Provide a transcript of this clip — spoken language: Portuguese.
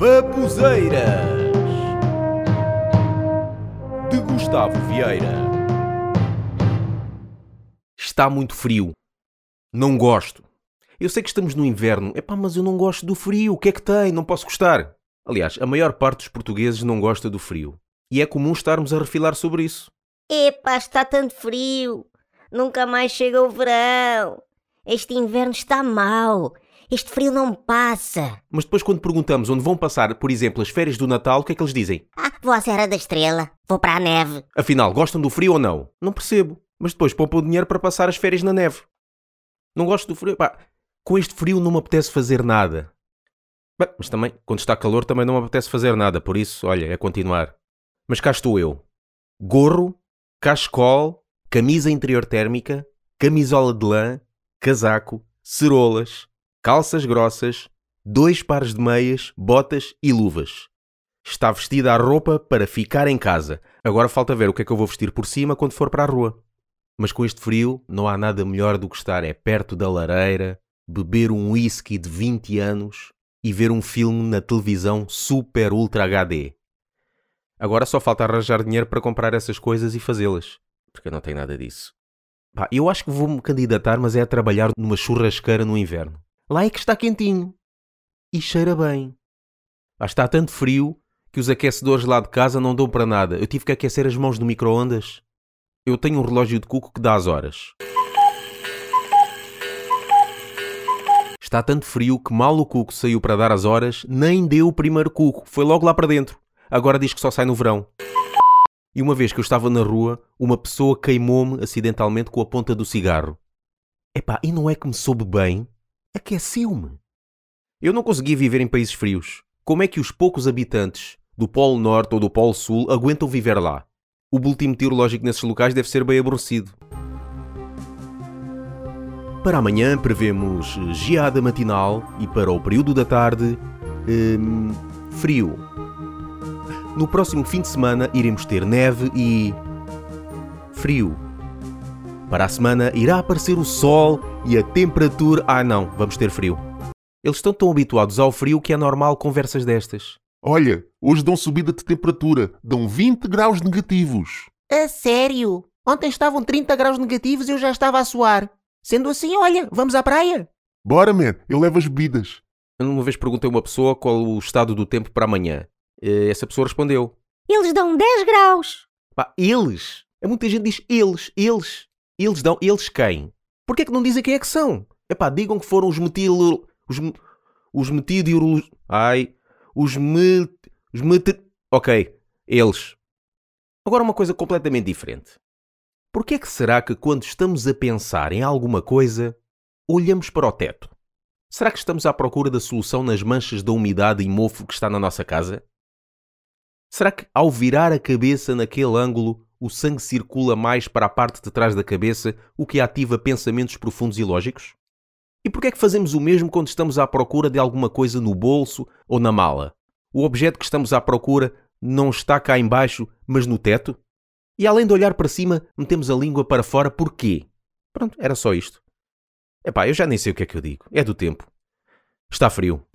Babuzeiras de Gustavo Vieira. Está muito frio. Não gosto. Eu sei que estamos no inverno. Epá, mas eu não gosto do frio. O que é que tem? Não posso gostar. Aliás, a maior parte dos portugueses não gosta do frio. E é comum estarmos a refilar sobre isso. Epá, está tanto frio. Nunca mais chega o verão. Este inverno está mau. Este frio não passa. Mas depois, quando perguntamos onde vão passar, por exemplo, as férias do Natal, o que é que eles dizem? Ah, vou à Serra da Estrela. Vou para a neve. Afinal, gostam do frio ou não? Não percebo. Mas depois poupam dinheiro para passar as férias na neve. Não gosto do frio. Pá, com este frio não me apetece fazer nada. Bem, mas também, quando está calor, também não me apetece fazer nada. Por isso, olha, é continuar. Mas cá estou eu. Gorro, cachecol, camisa interior térmica, camisola de lã, casaco, cerolas, calças grossas, dois pares de meias, botas e luvas. Está vestida a roupa para ficar em casa. Agora falta ver o que é que eu vou vestir por cima quando for para a rua. Mas com este frio não há nada melhor do que estar é perto da lareira, beber um whisky de 20 anos e ver um filme na televisão super ultra HD. Agora só falta arranjar dinheiro para comprar essas coisas e fazê-las, porque eu não tenho nada disso. Eu acho que vou-me candidatar, mas é a trabalhar numa churrasqueira no inverno. Lá é que está quentinho. E cheira bem. Lá está tanto frio que os aquecedores lá de casa não dão para nada. Eu tive que aquecer as mãos no micro-ondas. Eu tenho um relógio de cuco que dá as horas. Está tanto frio que mal o cuco saiu para dar as horas, nem deu o primeiro cuco. Foi logo lá para dentro. Agora diz que só sai no verão. E uma vez que eu estava na rua, uma pessoa queimou-me acidentalmente com a ponta do cigarro. Epá, e não é que me soube bem? Aqueceu-me. Eu não conseguia viver em países frios. Como é que os poucos habitantes do Polo Norte ou do Polo Sul aguentam viver lá? O boletim meteorológico nesses locais deve ser bem aborrecido. Para amanhã prevemos geada matinal e para o período da tarde, hum, frio. No próximo fim de semana iremos ter neve e. frio. Para a semana irá aparecer o sol e a temperatura. Ah, não, vamos ter frio. Eles estão tão habituados ao frio que é normal conversas destas. Olha, hoje dão subida de temperatura, dão 20 graus negativos. A sério? Ontem estavam 30 graus negativos e eu já estava a suar. Sendo assim, olha, vamos à praia. Bora, man, eu levo as bebidas. Uma vez perguntei a uma pessoa qual o estado do tempo para amanhã. Eh, Essa pessoa respondeu: Eles dão 10 graus. Pá, eles. É muita gente que diz eles, eles. Eles dão, eles quem? Porquê é que não dizem quem é que são? Epá, digam que foram os metil... Os, os. Ai... Os me... Os mete... Ok, eles. Agora uma coisa completamente diferente. Porquê é que será que quando estamos a pensar em alguma coisa, olhamos para o teto? Será que estamos à procura da solução nas manchas da umidade e mofo que está na nossa casa? Será que ao virar a cabeça naquele ângulo, o sangue circula mais para a parte de trás da cabeça, o que ativa pensamentos profundos e lógicos? E por que é que fazemos o mesmo quando estamos à procura de alguma coisa no bolso ou na mala? O objeto que estamos à procura não está cá embaixo, mas no teto? E além de olhar para cima, metemos a língua para fora porquê? Pronto, era só isto. Epá, eu já nem sei o que é que eu digo. É do tempo. Está frio.